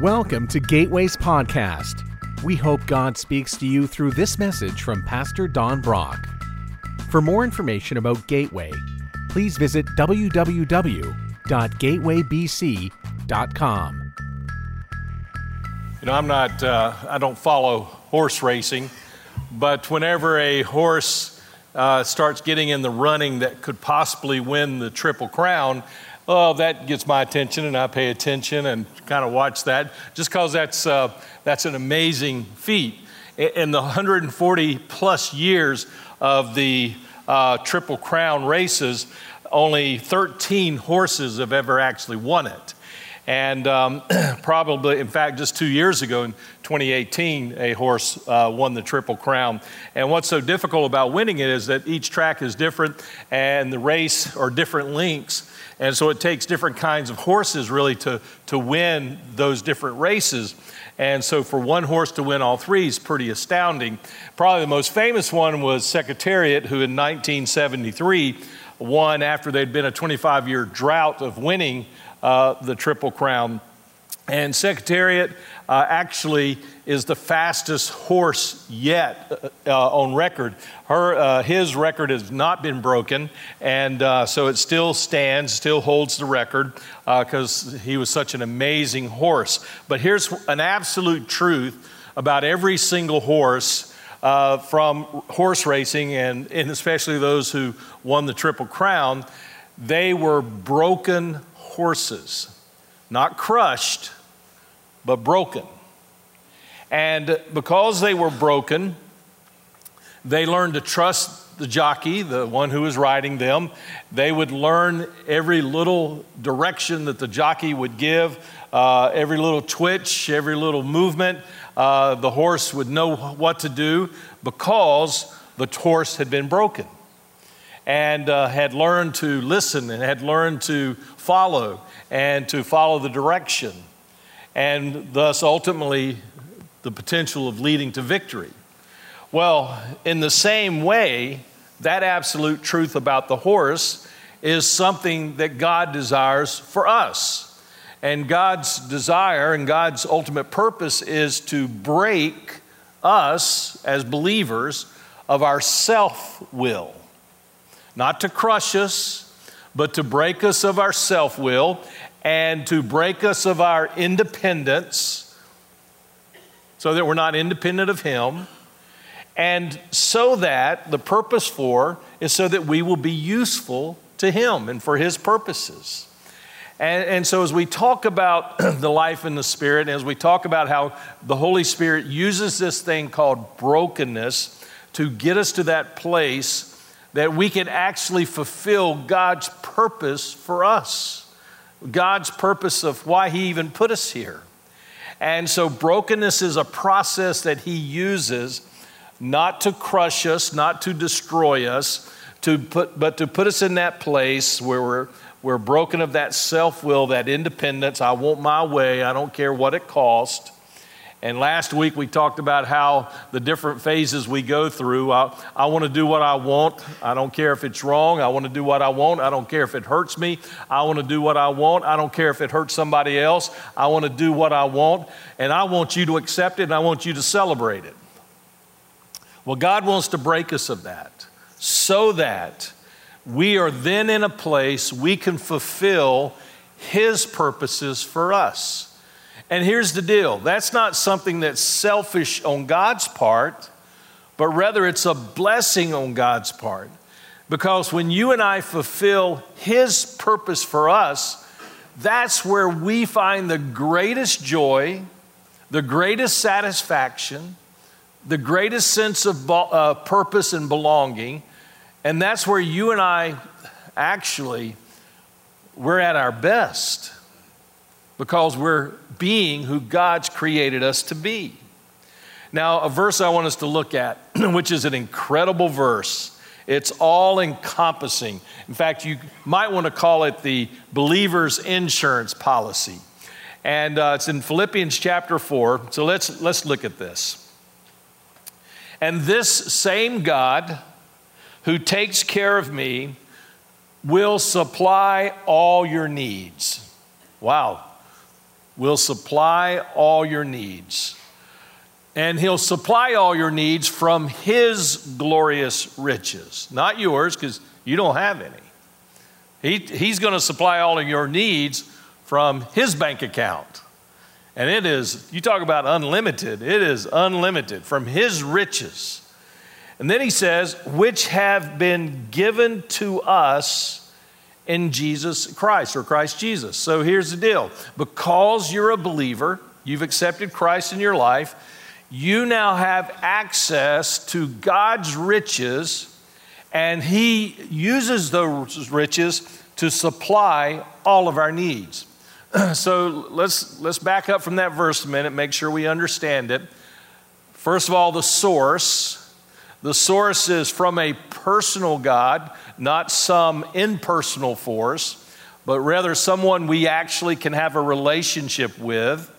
Welcome to Gateways Podcast. We hope God speaks to you through this message from Pastor Don Brock. For more information about Gateway, please visit www.gatewaybc.com. You know, I'm not, uh, I don't follow horse racing, but whenever a horse uh, starts getting in the running that could possibly win the Triple Crown, oh, that gets my attention and I pay attention and kind of watch that just because that's, uh, that's an amazing feat. In the 140 plus years of the uh, Triple Crown races, only 13 horses have ever actually won it. And um, probably, in fact, just two years ago in 2018, a horse uh, won the Triple Crown. And what's so difficult about winning it is that each track is different and the race are different links. And so it takes different kinds of horses really to, to win those different races. And so for one horse to win all three is pretty astounding. Probably the most famous one was Secretariat, who in 1973 won after they'd been a 25 year drought of winning uh, the Triple Crown. And Secretariat uh, actually is the fastest horse yet uh, uh, on record. Her, uh, his record has not been broken, and uh, so it still stands, still holds the record because uh, he was such an amazing horse. But here's an absolute truth about every single horse from horse racing, and, and especially those who won the Triple Crown. They were broken horses, not crushed but broken. And because they were broken, they learned to trust the jockey, the one who was riding them. They would learn every little direction that the jockey would give, uh, every little twitch, every little movement. Uh, the horse would know what to do because the horse had been broken and uh, had learned to listen and had learned to follow and to follow the direction and thus ultimately the potential of leading to victory. Well, in the same way, that absolute truth about the horse is something that God desires for us. And God's desire and God's ultimate purpose is to break us as believers of our self will. Not to crush us, but to break us of our self will and to break us of our independence so that we're not independent of Him. And so that the purpose for is so that we will be useful to Him and for His purposes. And, and, so, as we talk about the life in the Spirit, as we talk about how the Holy Spirit uses this thing called brokenness to get us to that place that we can actually fulfill God's purpose for us. God's purpose of why He even put us here. And so, brokenness is a process that He uses not to crush us, not to destroy us, to put, but to put us in that place where we're, we're broken of that self will, that independence. I want my way, I don't care what it costs. And last week we talked about how the different phases we go through. I, I want to do what I want. I don't care if it's wrong. I want to do what I want. I don't care if it hurts me. I want to do what I want. I don't care if it hurts somebody else. I want to do what I want. And I want you to accept it and I want you to celebrate it. Well, God wants to break us of that so that we are then in a place we can fulfill His purposes for us. And here's the deal that's not something that's selfish on God's part, but rather it's a blessing on God's part. Because when you and I fulfill His purpose for us, that's where we find the greatest joy, the greatest satisfaction, the greatest sense of uh, purpose and belonging. And that's where you and I actually, we're at our best because we're being who God's created us to be. Now, a verse I want us to look at, which is an incredible verse. It's all encompassing. In fact, you might want to call it the believer's insurance policy. And uh, it's in Philippians chapter 4. So let's, let's look at this. And this same God who takes care of me will supply all your needs. Wow, will supply all your needs. And he'll supply all your needs from his glorious riches, not yours, because you don't have any. He, he's going to supply all of your needs from his bank account. And it is, you talk about unlimited, it is unlimited from his riches. And then he says, which have been given to us in Jesus Christ or Christ Jesus. So here's the deal because you're a believer, you've accepted Christ in your life, you now have access to God's riches, and He uses those riches to supply all of our needs. so let's, let's back up from that verse a minute, make sure we understand it. First of all, the source. The source is from a personal God, not some impersonal force, but rather someone we actually can have a relationship with.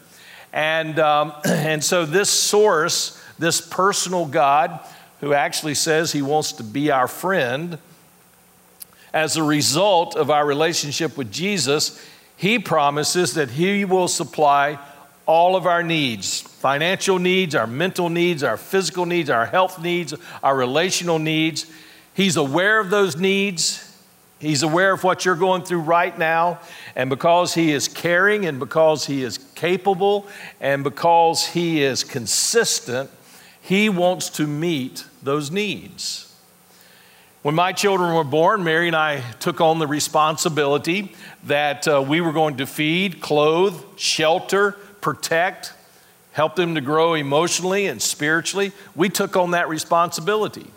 And, um, and so, this source, this personal God, who actually says he wants to be our friend, as a result of our relationship with Jesus, he promises that He will supply all of our needs financial needs, our mental needs, our physical needs, our health needs, our relational needs. He's aware of those needs. He's aware of what you're going through right now. And because He is caring and because He is capable and because He is consistent, He wants to meet those needs. When my children were born, Mary and I took on the responsibility that uh, we were going to feed, clothe, shelter, protect, help them to grow emotionally and spiritually. We took on that responsibility.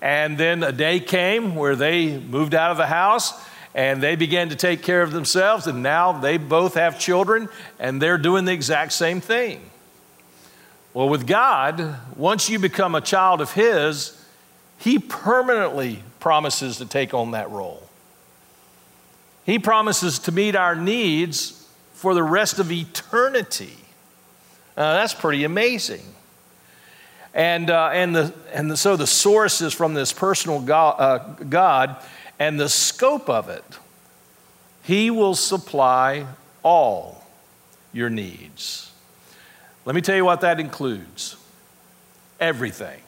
And then a day came where they moved out of the house and they began to take care of themselves, and now they both have children and they're doing the exact same thing. Well, with God, once you become a child of His, he permanently promises to take on that role. He promises to meet our needs for the rest of eternity. Uh, that's pretty amazing. And, uh, and, the, and the, so the source is from this personal God, uh, God, and the scope of it, He will supply all your needs. Let me tell you what that includes everything.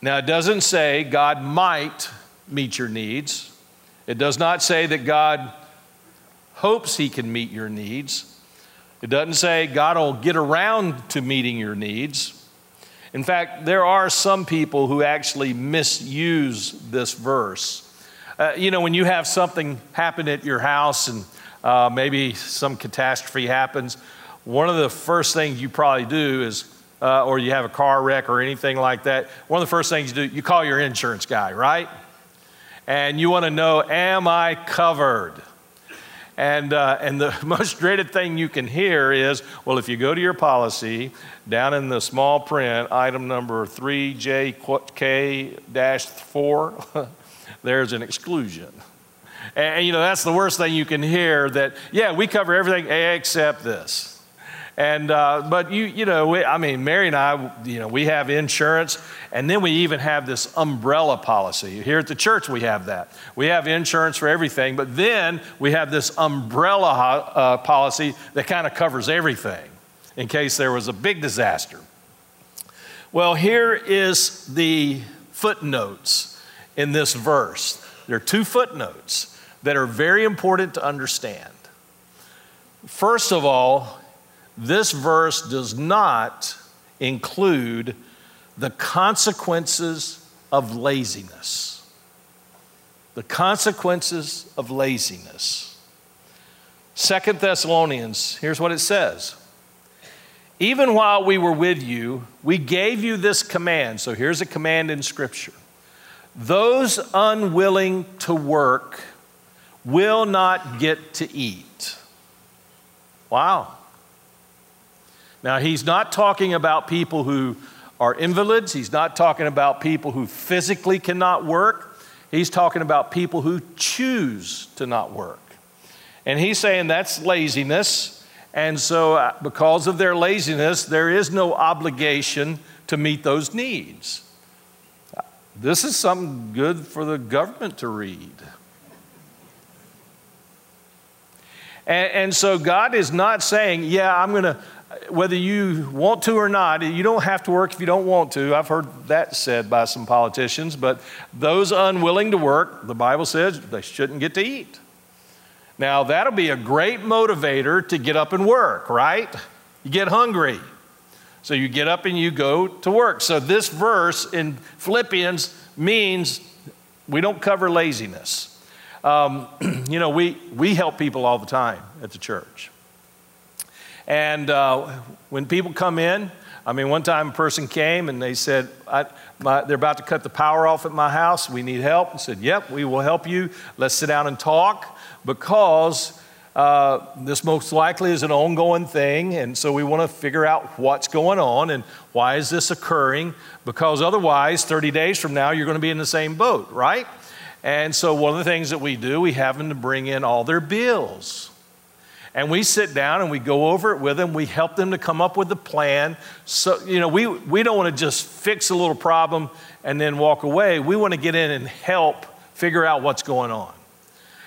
Now, it doesn't say God might meet your needs. It does not say that God hopes He can meet your needs. It doesn't say God will get around to meeting your needs. In fact, there are some people who actually misuse this verse. Uh, you know, when you have something happen at your house and uh, maybe some catastrophe happens, one of the first things you probably do is uh, or you have a car wreck or anything like that, one of the first things you do, you call your insurance guy, right? And you want to know, am I covered? And, uh, and the most dreaded thing you can hear is, well, if you go to your policy, down in the small print, item number 3JK 4, there's an exclusion. And, and, you know, that's the worst thing you can hear that, yeah, we cover everything except this. And, uh, but you, you know, we, I mean, Mary and I, you know, we have insurance, and then we even have this umbrella policy. Here at the church, we have that. We have insurance for everything, but then we have this umbrella uh, policy that kind of covers everything in case there was a big disaster. Well, here is the footnotes in this verse. There are two footnotes that are very important to understand. First of all, this verse does not include the consequences of laziness. The consequences of laziness. Second Thessalonians, here's what it says. Even while we were with you, we gave you this command. So here's a command in Scripture. Those unwilling to work will not get to eat. Wow. Now, he's not talking about people who are invalids, he's not talking about people who physically cannot work, he's talking about people who choose to not work. And he's saying that's laziness. And so, uh, because of their laziness, there is no obligation to meet those needs. This is something good for the government to read. And, and so God is not saying, yeah, I'm going to, whether you want to or not, you don't have to work if you don't want to. I've heard that said by some politicians, but those unwilling to work, the Bible says they shouldn't get to eat. Now, that'll be a great motivator to get up and work, right? You get hungry. So you get up and you go to work. So this verse in Philippians means we don't cover laziness. Um, you know, we, we help people all the time at the church. And uh, when people come in, I mean, one time a person came and they said, my, they're about to cut the power off at my house. We need help. I said, Yep, we will help you. Let's sit down and talk because uh, this most likely is an ongoing thing. And so we want to figure out what's going on and why is this occurring because otherwise, 30 days from now, you're going to be in the same boat, right? And so, one of the things that we do, we have them to bring in all their bills. And we sit down and we go over it with them. We help them to come up with a plan. So, you know, we, we don't want to just fix a little problem and then walk away. We want to get in and help figure out what's going on.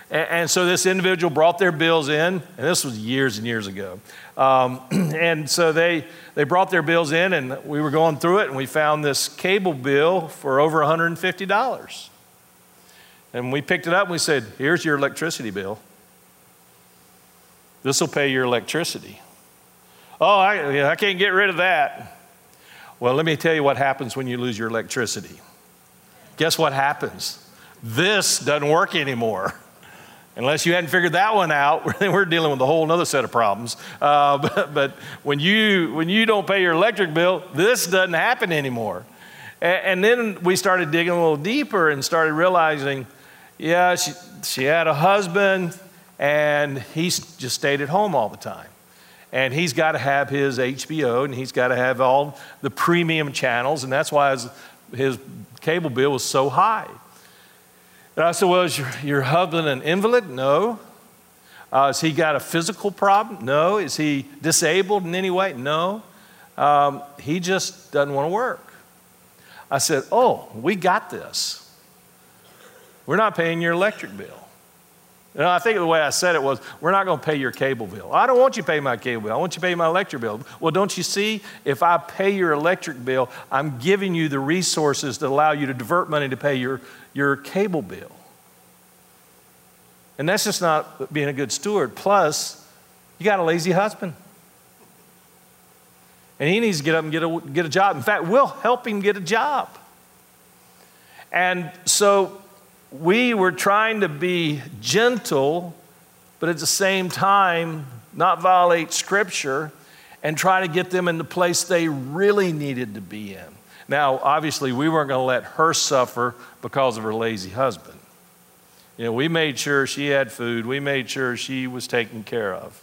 And, and so this individual brought their bills in, and this was years and years ago. Um, and so they, they brought their bills in, and we were going through it, and we found this cable bill for over $150. And we picked it up and we said, Here's your electricity bill. This will pay your electricity. Oh, I, I can't get rid of that. Well, let me tell you what happens when you lose your electricity. Guess what happens? This doesn't work anymore. Unless you hadn't figured that one out, we're dealing with a whole other set of problems. Uh, but, but when, you, when you don't pay your electric bill, this doesn't happen anymore. And, and then we started digging a little deeper and started realizing yeah, she, she had a husband, and he's just stayed at home all the time. And he's got to have his HBO, and he's got to have all the premium channels, and that's why his, his cable bill was so high. And I said, Well, is your, your husband an invalid? No. Uh, has he got a physical problem? No. Is he disabled in any way? No. Um, he just doesn't want to work. I said, Oh, we got this. We're not paying your electric bill. You know, I think the way I said it was, we're not going to pay your cable bill. I don't want you to pay my cable bill. I want you to pay my electric bill. Well, don't you see? If I pay your electric bill, I'm giving you the resources that allow you to divert money to pay your, your cable bill. And that's just not being a good steward. Plus, you got a lazy husband. And he needs to get up and get a, get a job. In fact, we'll help him get a job. And so we were trying to be gentle, but at the same time, not violate Scripture and try to get them in the place they really needed to be in. Now, obviously, we weren't going to let her suffer because of her lazy husband. You know, we made sure she had food, we made sure she was taken care of.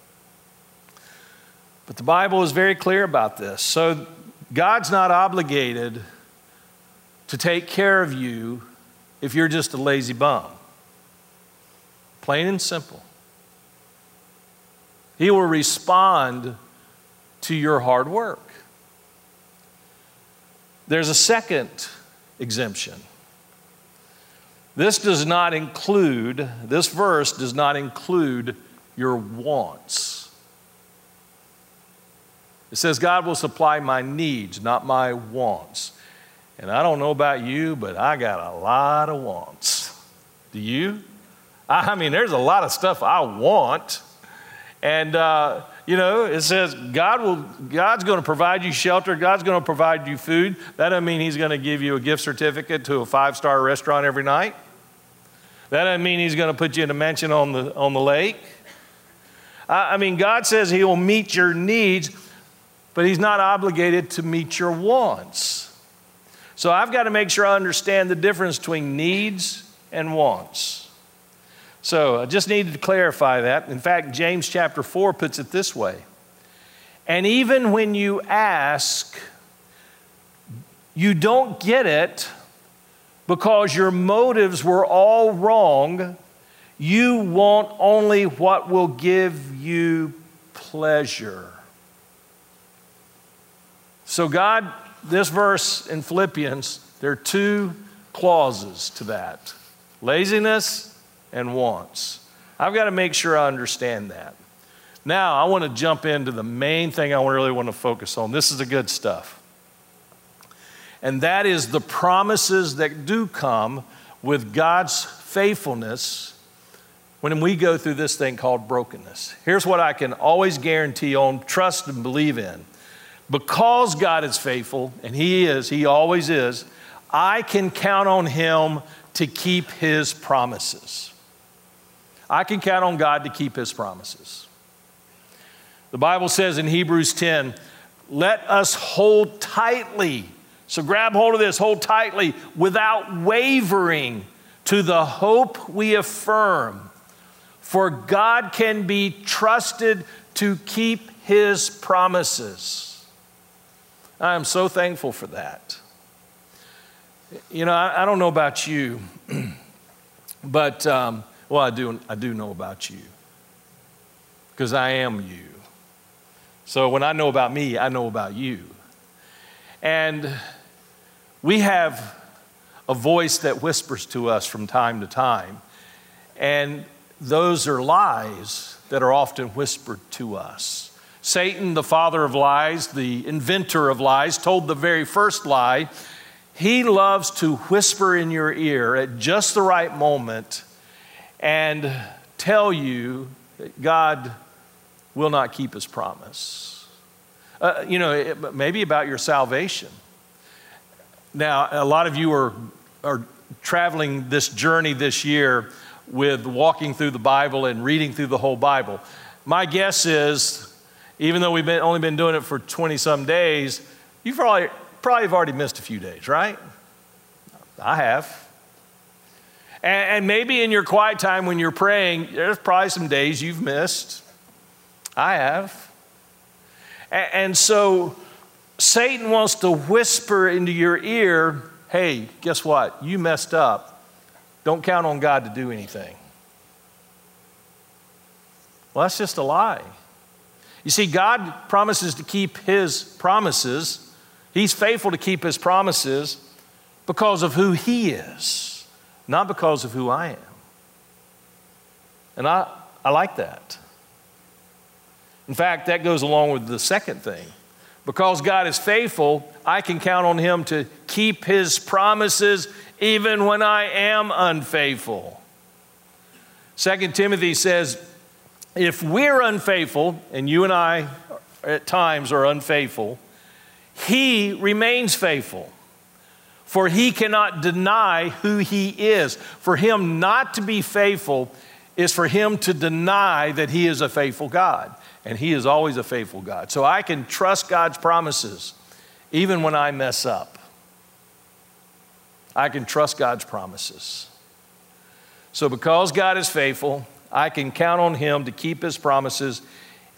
But the Bible is very clear about this. So, God's not obligated to take care of you if you're just a lazy bum. Plain and simple. He will respond to your hard work. There's a second exemption. This does not include, this verse does not include your wants. It says, God will supply my needs, not my wants. And I don't know about you, but I got a lot of wants. Do you? I mean, there's a lot of stuff I want. And, uh, you know, it says God will, God's going to provide you shelter. God's going to provide you food. That doesn't mean He's going to give you a gift certificate to a five star restaurant every night. That doesn't mean He's going to put you in a mansion on the, on the lake. I, I mean, God says He will meet your needs, but He's not obligated to meet your wants. So I've got to make sure I understand the difference between needs and wants. So I just needed to clarify that. In fact, James chapter 4 puts it this way And even when you ask, you don't get it because your motives were all wrong. You want only what will give you pleasure. So God this verse in Philippians, there are two clauses to that laziness and wants. I've got to make sure I understand that. Now, I want to jump into the main thing I really want to focus on. This is the good stuff. And that is the promises that do come with God's faithfulness when we go through this thing called brokenness. Here's what I can always guarantee on, trust, and believe in. Because God is faithful, and He is, He always is, I can count on Him to keep His promises. I can count on God to keep His promises. The Bible says in Hebrews 10, let us hold tightly. So grab hold of this, hold tightly without wavering to the hope we affirm. For God can be trusted to keep his promises. I am so thankful for that. You know, I, I don't know about you, but, um, well, I do, I do know about you because I am you. So when I know about me, I know about you. And we have a voice that whispers to us from time to time. And those are lies that are often whispered to us. Satan, the father of lies, the inventor of lies, told the very first lie. He loves to whisper in your ear at just the right moment and tell you that God will not keep his promise. Uh, you know, maybe about your salvation. Now, a lot of you are, are traveling this journey this year with walking through the Bible and reading through the whole Bible. My guess is, even though we've been, only been doing it for 20 some days, you probably, probably have already missed a few days, right? I have. And, and maybe in your quiet time when you're praying, there's probably some days you've missed. I have. And, and so, Satan wants to whisper into your ear, hey, guess what? You messed up. Don't count on God to do anything. Well, that's just a lie. You see, God promises to keep his promises. He's faithful to keep his promises because of who he is, not because of who I am. And I, I like that. In fact, that goes along with the second thing. Because God is faithful, I can count on Him to keep His promises even when I am unfaithful. Second Timothy says, if we're unfaithful, and you and I at times are unfaithful, He remains faithful. For He cannot deny who He is. For Him not to be faithful is for Him to deny that He is a faithful God and He is always a faithful God. So I can trust God's promises even when I mess up. I can trust God's promises. So, because God is faithful, I can count on Him to keep His promises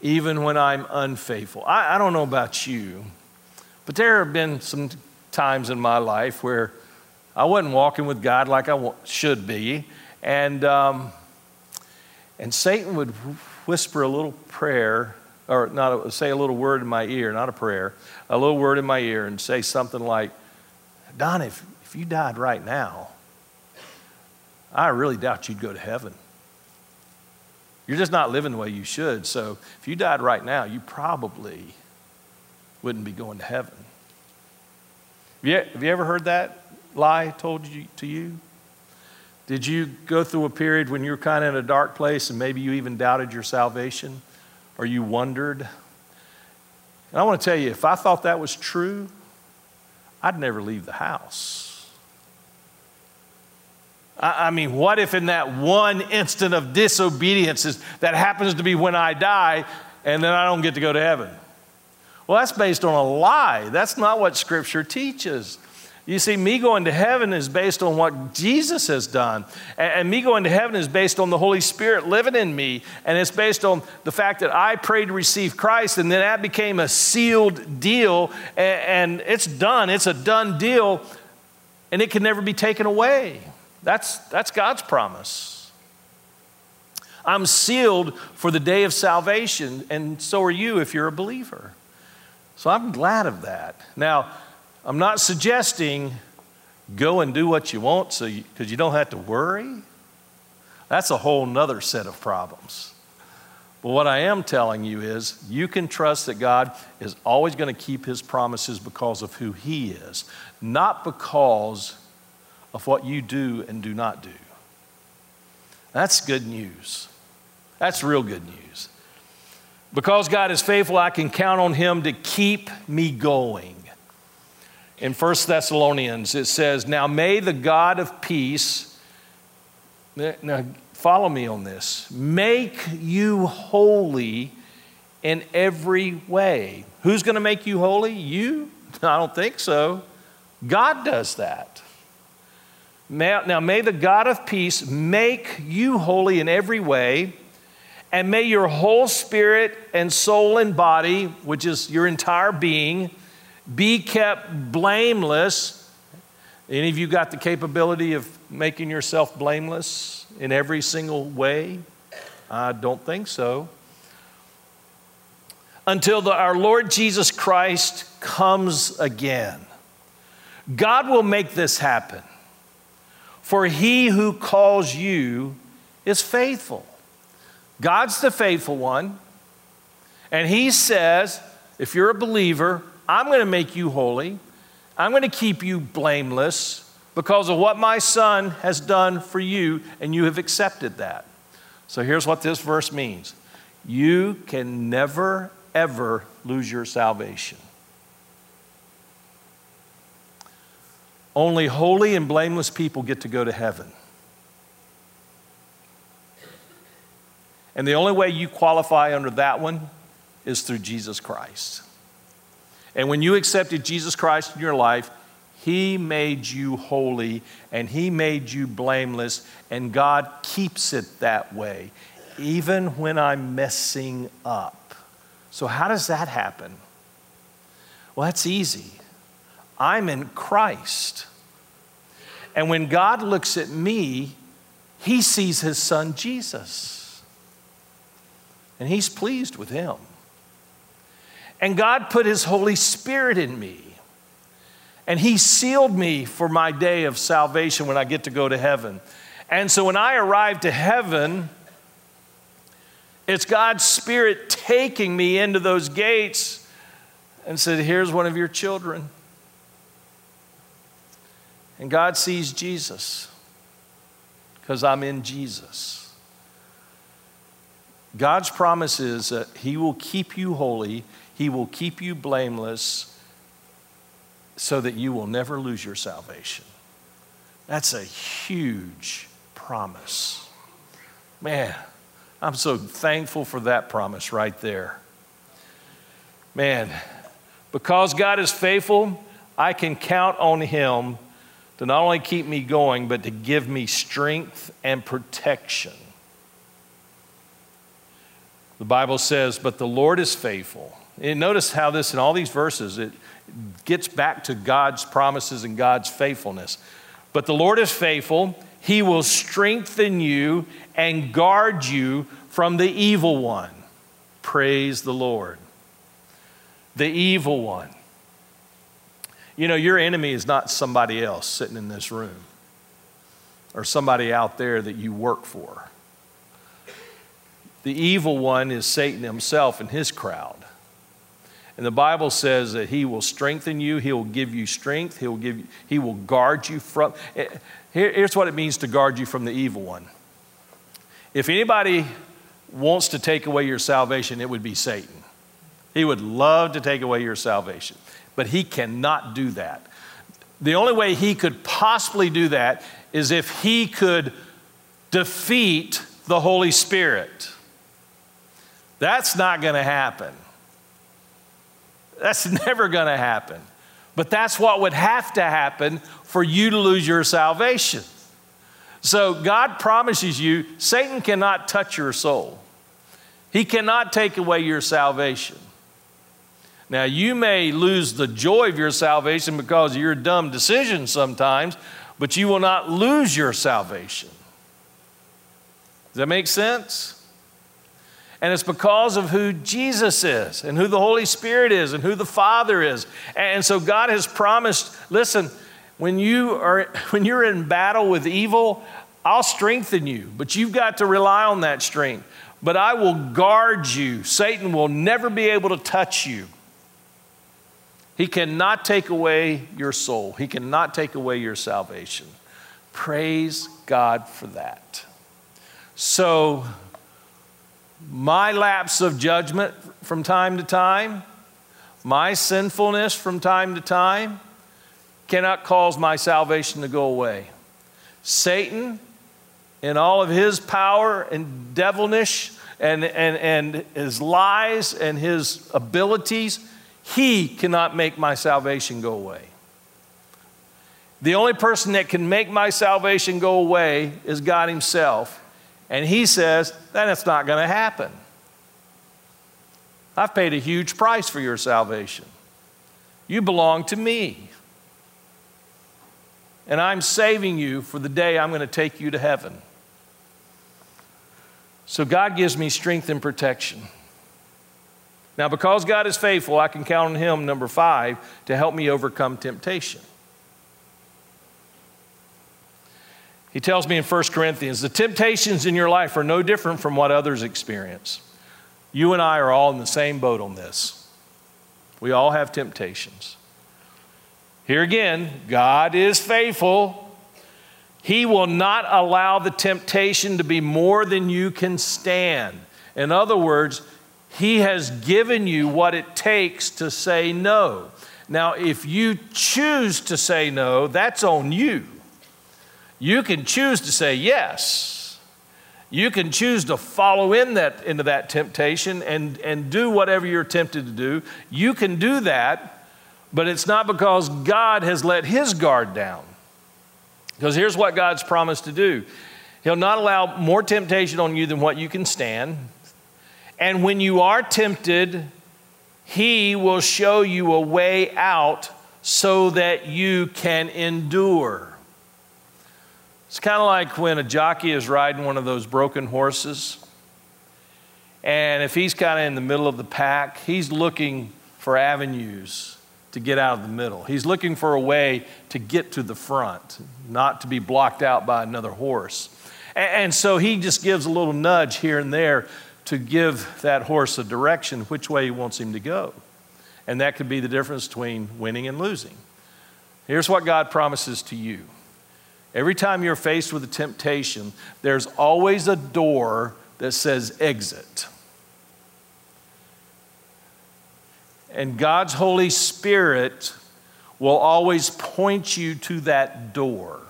even when I'm unfaithful. I, I don't know about you, but there have been some times in my life where I wasn't walking with God like I should be, and, um, and Satan would whisper a little prayer, or not a, say a little word in my ear, not a prayer, a little word in my ear, and say something like, Don, if, if you died right now, I really doubt you'd go to heaven. You're just not living the way you should. So if you died right now, you probably wouldn't be going to heaven. Have you, have you ever heard that lie told you, to you? Did you go through a period when you were kind of in a dark place and maybe you even doubted your salvation or you wondered? And I want to tell you, if I thought that was true, I'd never leave the house. I, mean, what if in that one instant of disobedience is, that happens to be when I die and then I don't get to go to heaven? Well, that's based on a lie. That's not what Scripture teaches. You see, me going to heaven is based on what Jesus has done. And, me going to heaven is based on the Holy Spirit living in me. And it's based on the fact that I prayed to receive Christ, and then that became a sealed deal. And, it's done, it's a done deal, and it can never be taken away. That's, that's God's promise. I'm sealed for the day of salvation, and so are you if you're a believer. So I'm glad of that. Now, I'm not suggesting go and do what you want so because you, you don't have to worry. That's a whole nother set of problems. But what I am telling you is you can trust that God is always going to keep his promises because of who he is, not because of what you do and do not do. That's good news. That's real good news. Because God is faithful, I can count on him to keep me going. In 1 Thessalonians, it says, Now may the God of peace, now follow me on this, make you holy in every way. Who's going to make you holy? You? I don't think so. God does that. Now, may the God of peace make you holy in every way, and may your whole spirit and soul and body, which is your entire being, be kept blameless. Any of you got the capability of making yourself blameless in every single way? I don't think so. Until the, our Lord Jesus Christ comes again. God will make this happen. For he who calls you is faithful. God's the faithful one. And he says, if you're a believer, I'm going to make you holy. I'm going to keep you blameless because of what my son has done for you, and you have accepted that. So here's what this verse means you can never, ever lose your salvation. Only holy and blameless people get to go to heaven. And the only way you qualify under that one is through Jesus Christ. And when you accepted Jesus Christ in your life, He made you holy and He made you blameless, and God keeps it that way, even when I'm messing up. So, how does that happen? Well, that's easy. I'm in Christ. And when God looks at me, he sees his son Jesus. And he's pleased with him. And God put his Holy Spirit in me. And he sealed me for my day of salvation when I get to go to heaven. And so when I arrive to heaven, it's God's Spirit taking me into those gates and said, Here's one of your children. And God sees Jesus because I'm in Jesus. God's promise is that He will keep you holy, He will keep you blameless, so that you will never lose your salvation. That's a huge promise. Man, I'm so thankful for that promise right there. Man, because God is faithful, I can count on Him to not only keep me going, but to give me strength and protection. The Bible says, But the Lord is faithful. And notice how this, in all these verses, it gets back to God's promises and God's faithfulness. But the Lord is faithful. He will strengthen you and guard you from the evil one. Praise the Lord. The evil one. You know, your enemy is not somebody else sitting in this room or somebody out there that you work for. The evil one is Satan himself and his crowd. And the Bible says that he will strengthen you, he will give you strength, he will, give you, he will guard you from. Eh, here's what it means to guard you from the evil one. If anybody wants to take away your salvation, it would be Satan. He would love to take away your salvation but he cannot do that. The only way he could possibly do that is if he could defeat the Holy Spirit. That's not going to happen. That's never going to happen. But that's what would have to happen for you to lose your salvation. So God promises you Satan cannot touch your soul, he cannot take away your salvation. Now, you may lose the joy of your salvation because of your dumb decisions sometimes, but you will not lose your salvation. Does that make sense? And it's because of who Jesus is and who the Holy Spirit is and who the Father is. And so God has promised listen, when, you are, when you're in battle with evil, I'll strengthen you, but you've got to rely on that strength. But I will guard you. Satan will never be able to touch you. He cannot take away your soul, He cannot take away your salvation. Praise God for that. So, my lapse of judgment from time to time, my sinfulness from time to time, cannot cause my salvation to go away. Satan, in all of his power and devilish and, and, and his lies and his abilities, he cannot make my salvation go away. The only person that can make my salvation go away is God Himself. And He says that it's not going to happen. I've paid a huge price for your salvation. You belong to me. And I'm saving you for the day I'm going to take you to heaven. So God gives me strength and protection. Now, because God is faithful, I can count on Him, number five, to help me overcome temptation. He tells me in 1 Corinthians the temptations in your life are no different from what others experience. You and I are all in the same boat on this. We all have temptations. Here again, God is faithful. He will not allow the temptation to be more than you can stand. In other words, He has given you what it takes to say no. Now, if you choose to say no, that's on you. You can choose to say yes. You can choose to follow in that, into that temptation and, and do whatever you're tempted to do. You can do that, but it's not because God has let His guard down. Because here's what God's promised to do He'll not allow more temptation on you than what you can stand. And when you are tempted, He will show you a way out so that you can endure. It's kind of like when a jockey is riding one of those broken horses. And if he's kind of in the middle of the pack, he's looking for avenues to get out of the middle. He's looking for a way to get to the front, not to be blocked out by another horse. And, so he just gives a little nudge here and there to give that horse a direction which way he wants him to go. And that could be the difference between winning and losing. Here's what God promises to you. Every time you're faced with a temptation, there's always a door that says exit. And God's Holy Spirit will always point you to that door.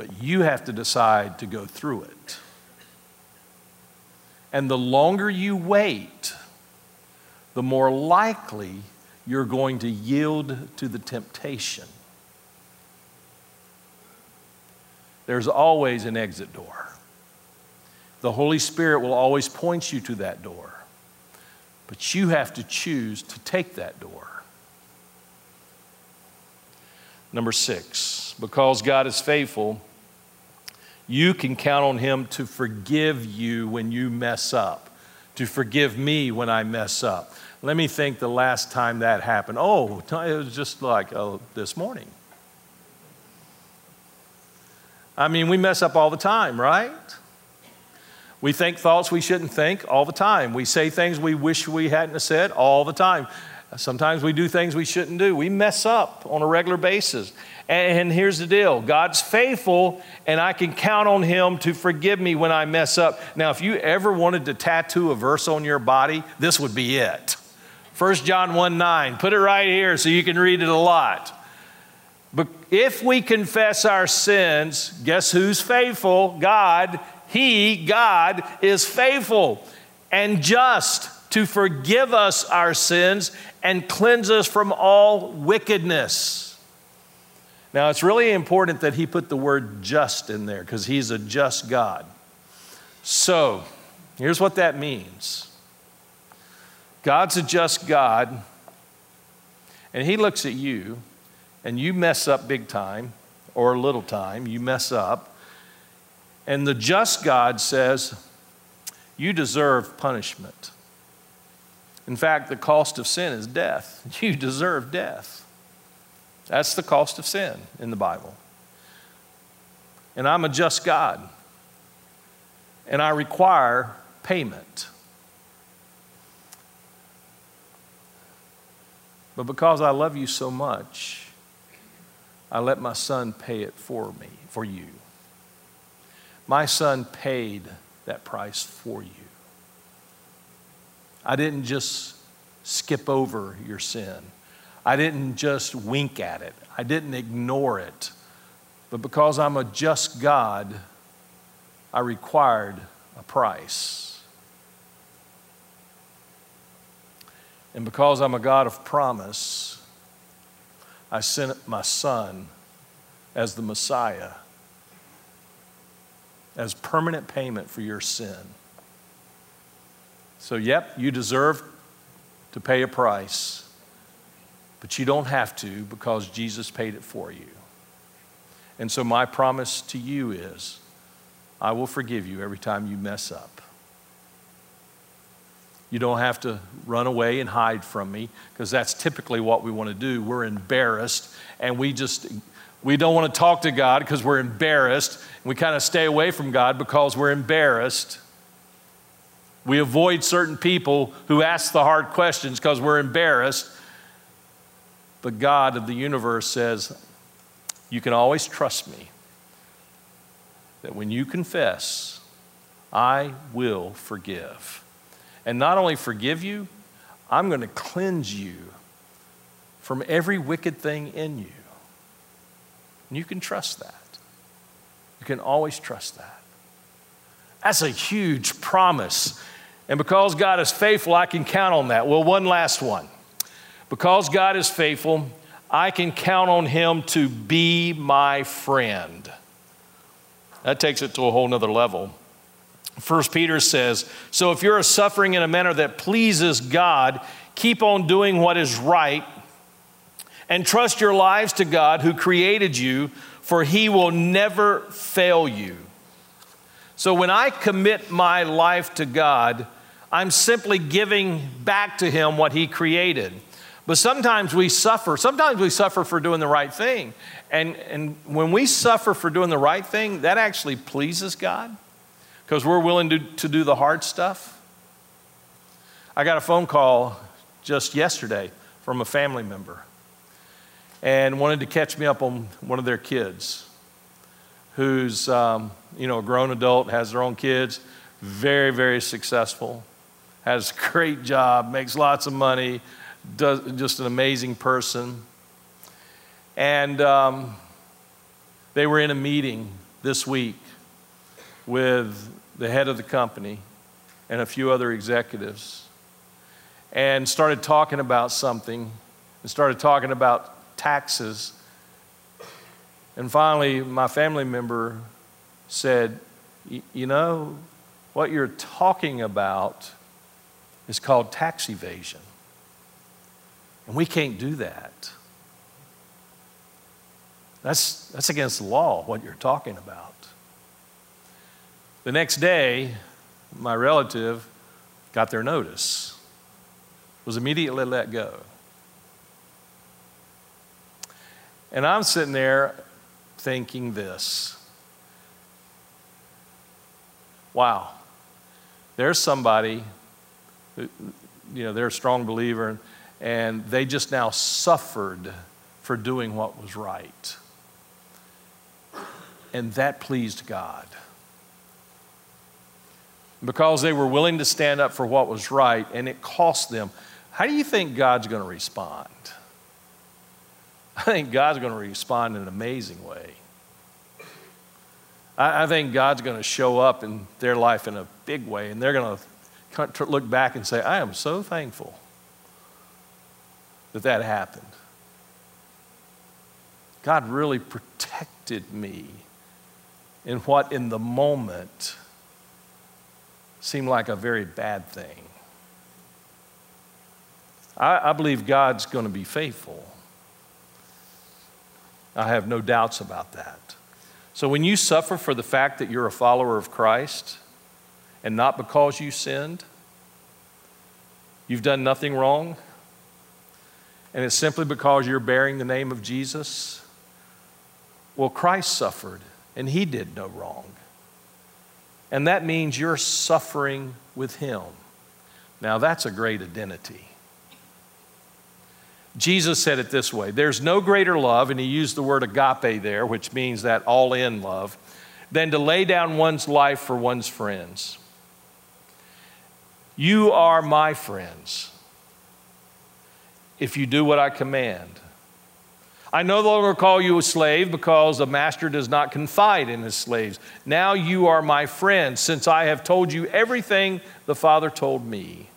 But you have to decide to go through it. And the longer you wait, the more likely you're going to yield to the temptation. There's always an exit door. The Holy Spirit will always point you to that door. But you have to choose to take that door. Number six, because God is faithful, you can count on Him to forgive you when you mess up, to forgive me when I mess up. Let me think the last time that happened. Oh, it was just like oh, this morning. I mean, we mess up all the time, right? We think thoughts we shouldn't think all the time. We say things we wish we hadn't said all the time. Sometimes we do things we shouldn't do. We mess up on a regular basis. And here's the deal God's faithful, and I can count on Him to forgive me when I mess up. Now, if you ever wanted to tattoo a verse on your body, this would be it. 1 John 1 9. Put it right here so you can read it a lot. But if we confess our sins, guess who's faithful? God he, God, is faithful and just to forgive us our sins and cleanse us from all wickedness. Now, it's really important that he put the word just in there because he's a just God. So, here's what that means God's a just God, and he looks at you, and you mess up big time or little time, you mess up, and the just God says, You deserve punishment. In fact, the cost of sin is death. You deserve death. That's the cost of sin in the Bible. And I'm a just God. And I require payment. But because I love you so much, I let my son pay it for me, for you. My son paid that price for you. I didn't just skip over your sin. I didn't just wink at it. I didn't ignore it. But because I'm a just God, I required a price. And because I'm a God of promise, I sent my son as the Messiah, as permanent payment for your sin. So, yep, you deserve to pay a price, but you don't have to because Jesus paid it for you. And so, my promise to you is I will forgive you every time you mess up. You don't have to run away and hide from me because that's typically what we want to do. We're embarrassed and we just we don't want to talk to God because we're embarrassed. We kind of stay away from God because we're embarrassed. We avoid certain people who ask the hard questions because we're embarrassed. But God of the universe says, You can always trust me. That when you confess, I will forgive. And not only forgive you, I'm going to cleanse you from every wicked thing in you. And you can trust that. You can always trust that. That's a huge promise. And because God is faithful, I can count on that. Well, one last one. Because God is faithful, I can count on Him to be my friend. That takes it to a whole nother level. First Peter says, So if you're suffering in a manner that pleases God, keep on doing what is right and trust your lives to God who created you, for He will never fail you. So when I commit my life to God, I'm simply giving back to Him what He created. But sometimes we suffer. Sometimes we suffer for doing the right thing. And, and when we suffer for doing the right thing, that actually pleases God because we're willing to, to do the hard stuff. I got a phone call just yesterday from a family member and wanted to catch me up on one of their kids who's um, you know a grown adult has their own kids very very successful has a great job makes lots of money does, just an amazing person and um, they were in a meeting this week with the head of the company and a few other executives and started talking about something and started talking about taxes. And finally, my family member said, You know, what you're talking about is called tax evasion. And we can't do that. That's, that's against the law, what you're talking about. The next day, my relative got their notice, was immediately let go. And I'm sitting there thinking this wow, there's somebody, you know, they're a strong believer, and they just now suffered for doing what was right. And that pleased God. Because they were willing to stand up for what was right, and it cost them. How do you think God's going to respond? I think God's going to respond in an amazing way. I, I think God's going to show up in their life in a big way, and they're going to look back and say, I am so thankful that that happened. God really protected me in what in the moment seemed like a very bad thing. I, I believe God's going to be faithful. I have no doubts about that. So when you suffer for the fact that you're a follower of Christ and not because you sinned, you've done nothing wrong, and it's simply because you're bearing the name of Jesus, well, Christ suffered and he did no wrong. And that means you're suffering with him. Now, that's a great identity. Jesus said it this way There's no greater love, and he used the word agape there, which means that all in love, than to lay down one's life for one's friends. You are my friends if you do what I command. I no longer call you a slave because the master does not confide in his slaves. Now you are my friends, since I have told you everything the Father told me.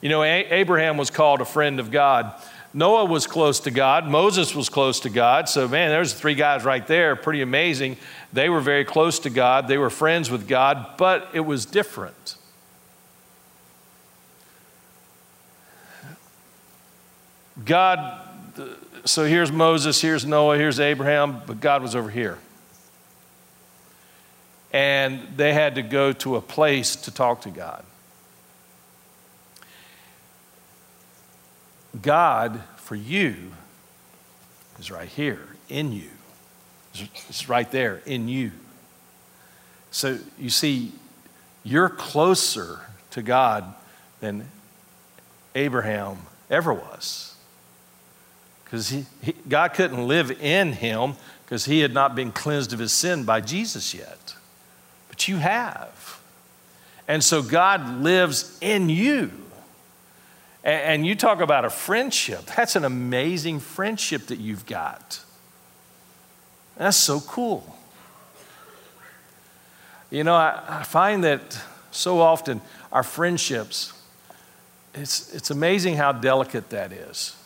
You know, Abraham was called a friend of God. Noah was close to God. Moses was close to God. So, man, there's three guys right there. Pretty amazing. They were very close to God. They were friends with God, but it was different. God, so here's Moses, here's Noah, here's Abraham, but God was over here. And they had to go to a place to talk to God. God for you is right here in you. It's right there in you. So you see, you're closer to God than Abraham ever was. Because God couldn't live in him because he had not been cleansed of his sin by Jesus yet. But you have. And so God lives in you. And you talk about a friendship. That's an amazing friendship that you've got. That's so cool. You know, I, find that so often our friendships, it's, it's amazing how delicate that is.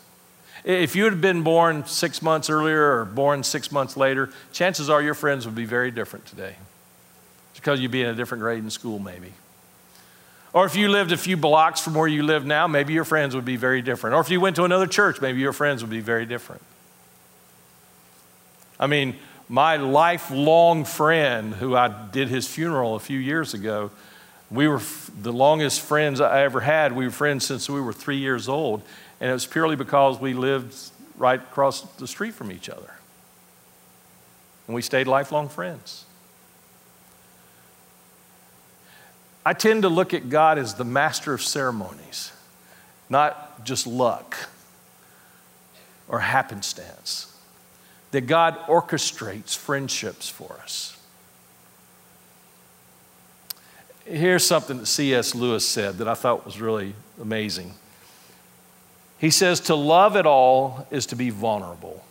If you had been born six months earlier or born six months later, chances are your friends would be very different today. It's because you'd be in a different grade in school, maybe. Or if you lived a few blocks from where you live now, maybe your friends would be very different. Or if you went to another church, maybe your friends would be very different. I mean, my lifelong friend who I did his funeral a few years ago, we were the longest friends I ever had. We were friends since we were three years old, and it was purely because we lived right across the street from each other. And we stayed lifelong friends. I tend to look at God as the master of ceremonies, not just luck or happenstance. That God orchestrates friendships for us. Here's something that C.S. Lewis said that I thought was really amazing. He says, To love at all is to be vulnerable.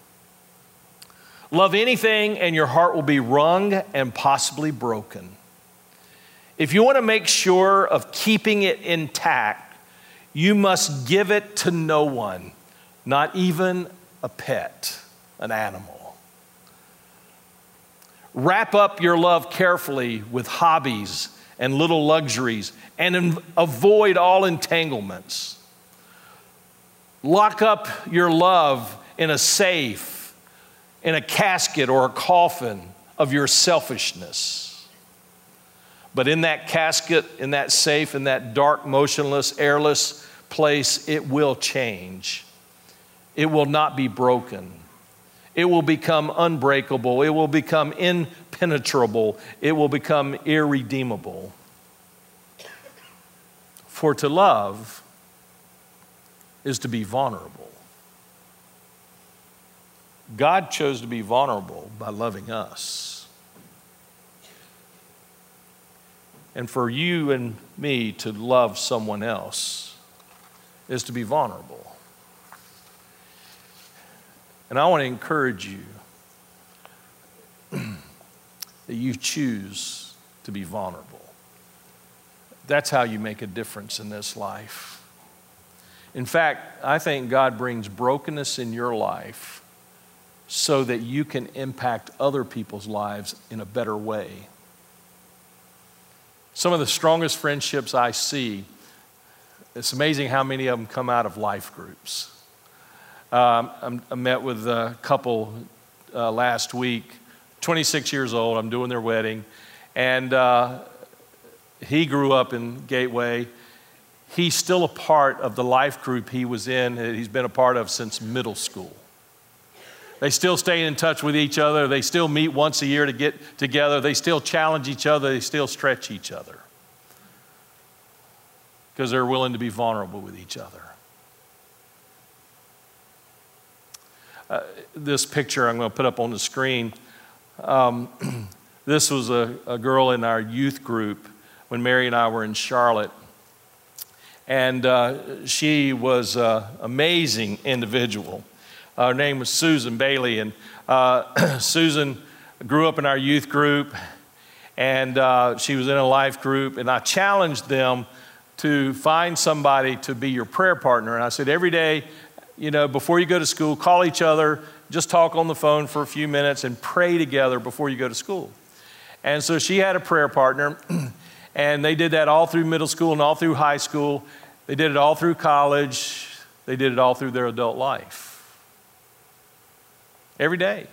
Love anything, and your heart will be wrung and possibly broken. If you want to make sure of keeping it intact, you must give it to no one, not even a pet, an animal. Wrap up your love carefully with hobbies and little luxuries and avoid all entanglements. Lock up your love in a safe, in a casket or a coffin of your selfishness. But in that casket, in that safe, in that dark, motionless, airless place, it will change. It will not be broken. It will become unbreakable. It will become impenetrable. It will become irredeemable. For to love is to be vulnerable. God chose to be vulnerable by loving us. And for you and me to love someone else is to be vulnerable. And I want to encourage you that you choose to be vulnerable. That's how you make a difference in this life. In fact, I think God brings brokenness in your life so that you can impact other people's lives in a better way. Some of the strongest friendships I see, it's amazing how many of them come out of life groups. Um, I met with a couple uh, last week, 26 years old. I'm doing their wedding. And uh, he grew up in Gateway. he's still a part of the life group he was in, he's been a part of since middle school. They still stay in touch with each other. They still meet once a year to get together. They still challenge each other. They still stretch each other because they're willing to be vulnerable with each other. Uh, this picture I'm going to put up on the screen. Um, this was a, a girl in our youth group when Mary and I were in Charlotte. And uh, she was an amazing individual. Her name was Susan Bailey, and uh, Susan grew up in our youth group, and uh, she was in a life group, and I challenged them to find somebody to be your prayer partner. And I said, every day, you know, before you go to school, call each other, just talk on the phone for a few minutes, and pray together before you go to school. And so she had a prayer partner, and they did that all through middle school and all through high school. They did it all through college. They did it all through their adult life every day.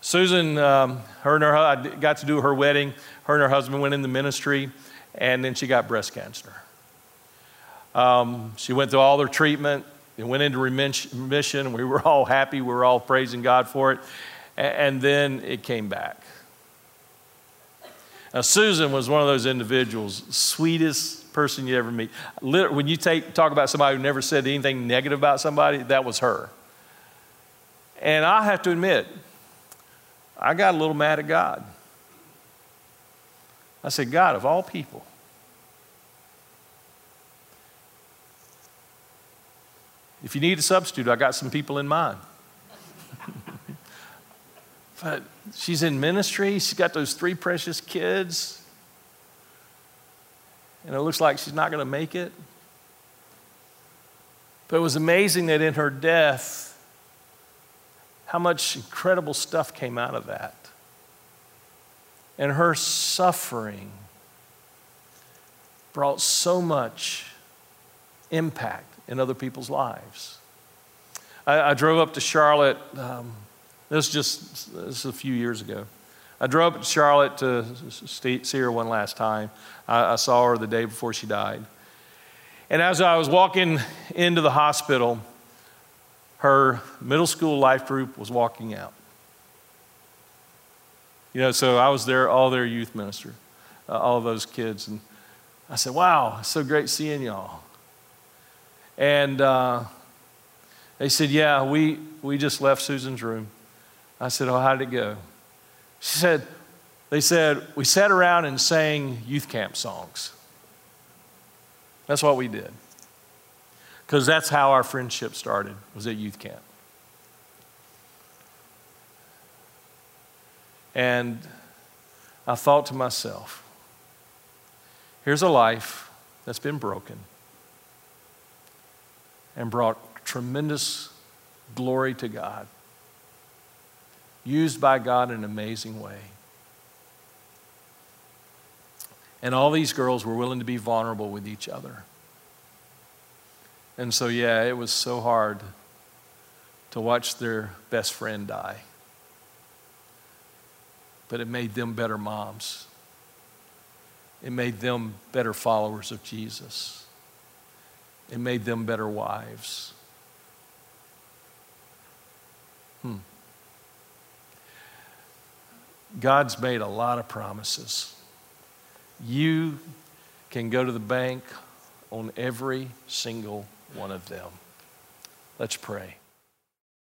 Susan, um, her and her, I got to do her wedding. Her and her husband went in the ministry, and then she got breast cancer. Um, she went through all her treatment and went into remission. We were all happy. We were all praising God for it. And then it came back. Now, Susan was one of those individuals, sweetest person you ever meet. When you take, talk about somebody who never said anything negative about somebody, that was her. And I have to admit, I got a little mad at God. I said, God, of all people, if you need a substitute, I got some people in mind. but she's in ministry, she's got those three precious kids, and it looks like she's not going to make it. But it was amazing that in her death, how much incredible stuff came out of that. And her suffering brought so much impact in other people's lives. I, I drove up to Charlotte, um, this was just this a few years ago. I drove up to Charlotte to see her one last time. I, I saw her the day before she died. And as I was walking into the hospital, her middle school life group was walking out. You know, so I was there, all their youth minister, uh, all of those kids. And I said, wow, so great seeing y'all. And uh, they said, yeah, we, we just left Susan's room. I said, oh, how did it go? She said, they said, we sat around and sang youth camp songs. That's what we did because that's how our friendship started was at youth camp. And i thought to myself here's a life that's been broken and brought tremendous glory to god used by god in an amazing way. And all these girls were willing to be vulnerable with each other and so, yeah, it was so hard to watch their best friend die. But it made them better moms. It made them better followers of Jesus. It made them better wives. Hmm. God's made a lot of promises. You can go to the bank on every single one of them. Let's pray.